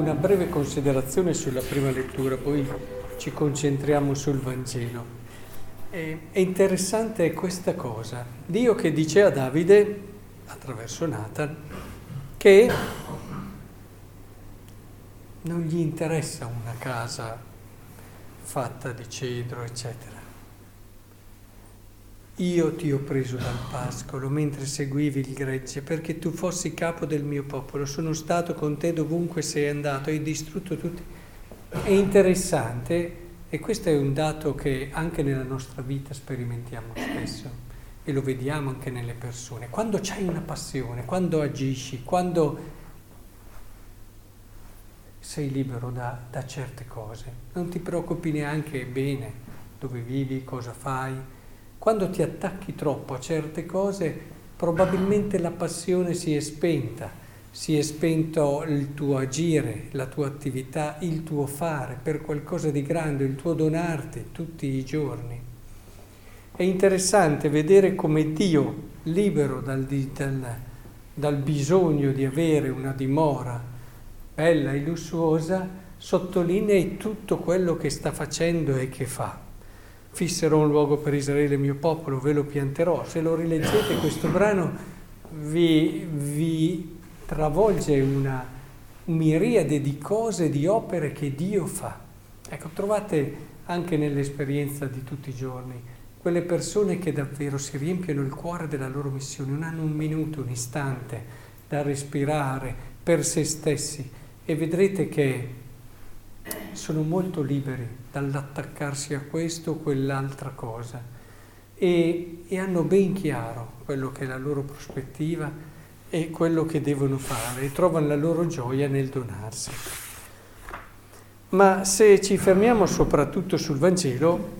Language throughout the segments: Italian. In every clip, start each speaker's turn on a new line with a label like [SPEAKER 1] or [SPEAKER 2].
[SPEAKER 1] una breve considerazione sulla prima lettura, poi ci concentriamo sul Vangelo. È interessante questa cosa. Dio che dice a Davide, attraverso Nathan, che non gli interessa una casa fatta di cedro, eccetera. Io ti ho preso dal pascolo mentre seguivi il gregge perché tu fossi capo del mio popolo. Sono stato con te dovunque sei andato, hai distrutto tutti. È interessante e questo è un dato che anche nella nostra vita sperimentiamo spesso e lo vediamo anche nelle persone. Quando c'hai una passione, quando agisci, quando sei libero da, da certe cose, non ti preoccupi neanche bene dove vivi, cosa fai quando ti attacchi troppo a certe cose, probabilmente la passione si è spenta, si è spento il tuo agire, la tua attività, il tuo fare per qualcosa di grande, il tuo donarti tutti i giorni. È interessante vedere come Dio, libero dal, dal, dal bisogno di avere una dimora bella e lussuosa, sottolinea tutto quello che sta facendo e che fa fissero un luogo per Israele mio popolo, ve lo pianterò. Se lo rileggete questo brano vi, vi travolge una miriade di cose, di opere che Dio fa. Ecco, trovate anche nell'esperienza di tutti i giorni quelle persone che davvero si riempiono il cuore della loro missione, non hanno un minuto, un istante da respirare per se stessi e vedrete che sono molto liberi dall'attaccarsi a questo o quell'altra cosa e, e, hanno ben chiaro quello che è la loro prospettiva e quello che devono fare e trovano la loro gioia nel donarsi. Ma se ci fermiamo soprattutto sul Vangelo,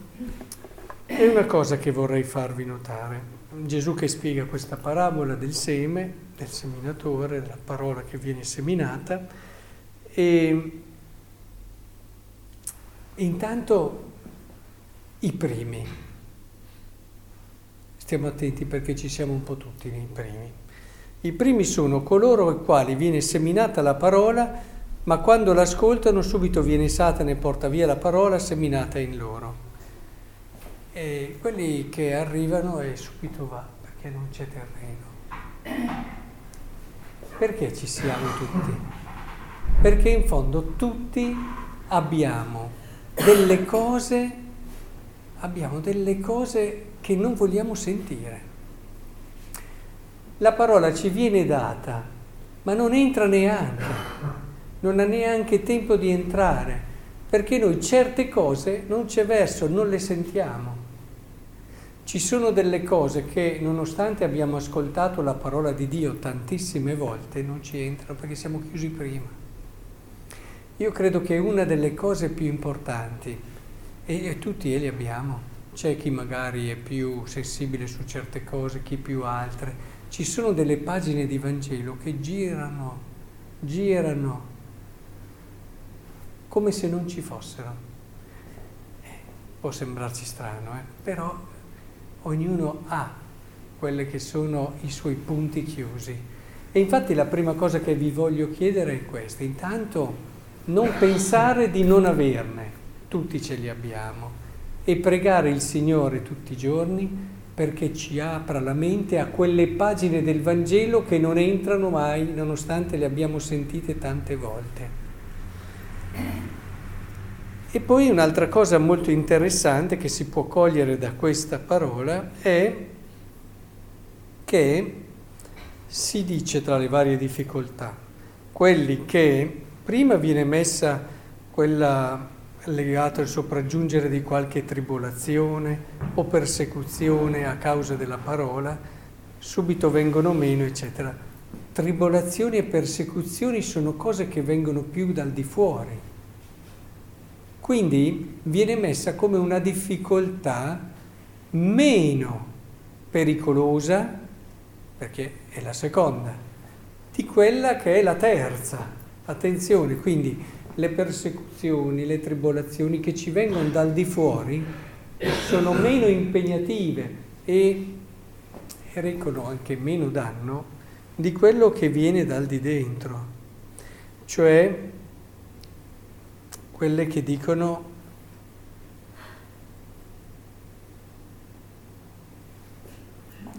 [SPEAKER 1] è una cosa che vorrei farvi notare. Gesù che spiega questa parabola del seme, del seminatore, della parola che viene seminata, e Intanto i primi, stiamo attenti perché ci siamo un po' tutti nei primi. I primi sono coloro ai quali viene seminata la parola, ma quando l'ascoltano subito viene Satana e porta via la parola seminata in loro. E quelli che arrivano e subito va, perché non c'è terreno. Perché ci siamo tutti? Perché in fondo tutti abbiamo delle cose, abbiamo delle cose che non vogliamo sentire. La parola ci viene data, ma non entra neanche, non ha neanche tempo di entrare, perché noi certe cose non c'è verso, non le sentiamo. Ci sono delle cose che, nonostante abbiamo ascoltato la parola di Dio tantissime volte, non ci entrano perché siamo chiusi prima. Io credo che una delle cose più importanti, e, e tutti le abbiamo, c'è chi magari è più sensibile su certe cose, chi più altre, ci sono delle pagine di Vangelo che girano, girano, come se non ci fossero. Eh, può sembrarci strano, eh? però ognuno ha quelli che sono i suoi punti chiusi. E infatti la prima cosa che vi voglio chiedere è questa. Intanto non pensare di non averne, tutti ce li abbiamo, e pregare il Signore tutti i giorni perché ci apra la mente a quelle pagine del Vangelo che non entrano mai, nonostante le abbiamo sentite tante volte. E poi un'altra cosa molto interessante che si può cogliere da questa parola è che si dice tra le varie difficoltà, quelli che Prima viene messa quella legata al sopraggiungere di qualche tribolazione o persecuzione a causa della parola, subito vengono meno, eccetera. Tribolazioni e persecuzioni sono cose che vengono più dal di fuori. Quindi viene messa come una difficoltà meno pericolosa, perché è la seconda, di quella che è la terza. Attenzione, quindi le persecuzioni, le tribolazioni che ci vengono dal di fuori sono meno impegnative e recano anche meno danno di quello che viene dal di dentro. Cioè quelle che dicono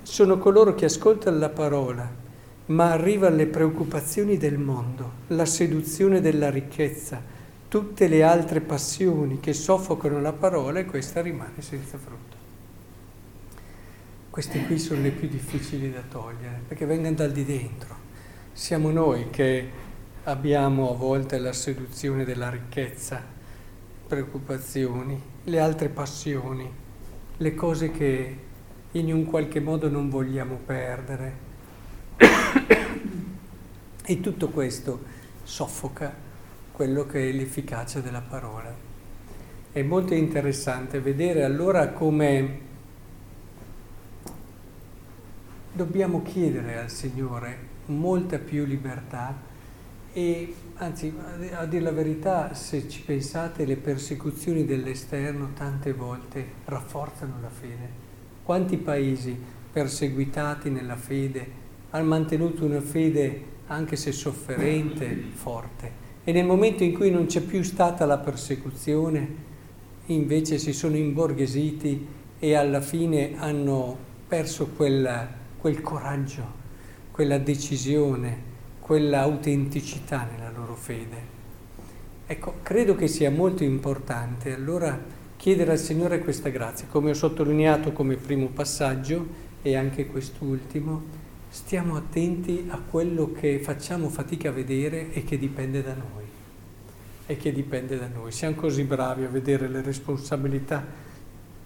[SPEAKER 1] sono coloro che ascoltano la parola, ma arrivano le preoccupazioni del mondo, la seduzione della ricchezza, tutte le altre passioni che soffocano la parola e questa rimane senza frutto. Queste qui sono le più difficili da togliere perché vengono dal di dentro. Siamo noi che abbiamo a volte la seduzione della ricchezza, preoccupazioni, le altre passioni, le cose che in un qualche modo non vogliamo perdere. E tutto questo soffoca quello che è l'efficacia della parola. È molto interessante vedere allora come dobbiamo chiedere al Signore molta più libertà e anzi, a dire la verità, se ci pensate, le persecuzioni dell'esterno tante volte rafforzano la fede. Quanti paesi perseguitati nella fede hanno mantenuto una fede, anche se sofferente, forte. E nel momento in cui non c'è più stata la persecuzione, invece si sono imborghesiti e alla fine hanno perso quel, quel coraggio, quella decisione, quella autenticità nella loro fede. Ecco, credo che sia molto importante allora chiedere al Signore questa grazia, come ho sottolineato come primo passaggio e anche quest'ultimo, stiamo attenti a quello che facciamo fatica a vedere e che dipende da noi. E che dipende da noi. Siamo così bravi a vedere le responsabilità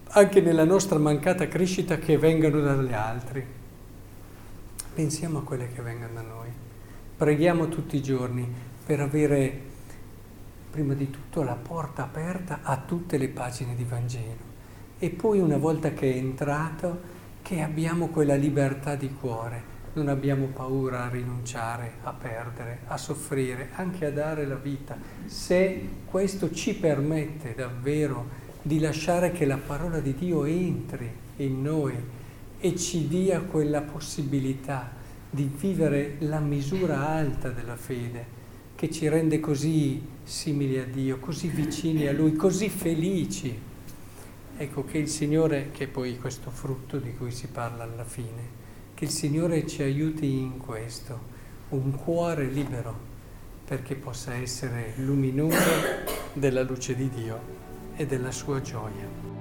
[SPEAKER 1] anche nella nostra mancata crescita che vengano dagli altri. Pensiamo a quelle che vengono da noi. Preghiamo tutti i giorni per avere prima di tutto la porta aperta a tutte le pagine di Vangelo e poi una volta che è entrato che abbiamo quella libertà di cuore, non abbiamo paura a rinunciare, a perdere, a soffrire, anche a dare la vita, se questo ci permette davvero di lasciare che la parola di Dio entri in noi e ci dia quella possibilità di vivere la misura alta della fede che ci rende così simili a Dio, così vicini a Lui, così felici. Ecco che il Signore, che è poi questo frutto di cui si parla alla fine, che il Signore ci aiuti in questo, un cuore libero perché possa essere luminoso della luce di Dio e della sua gioia.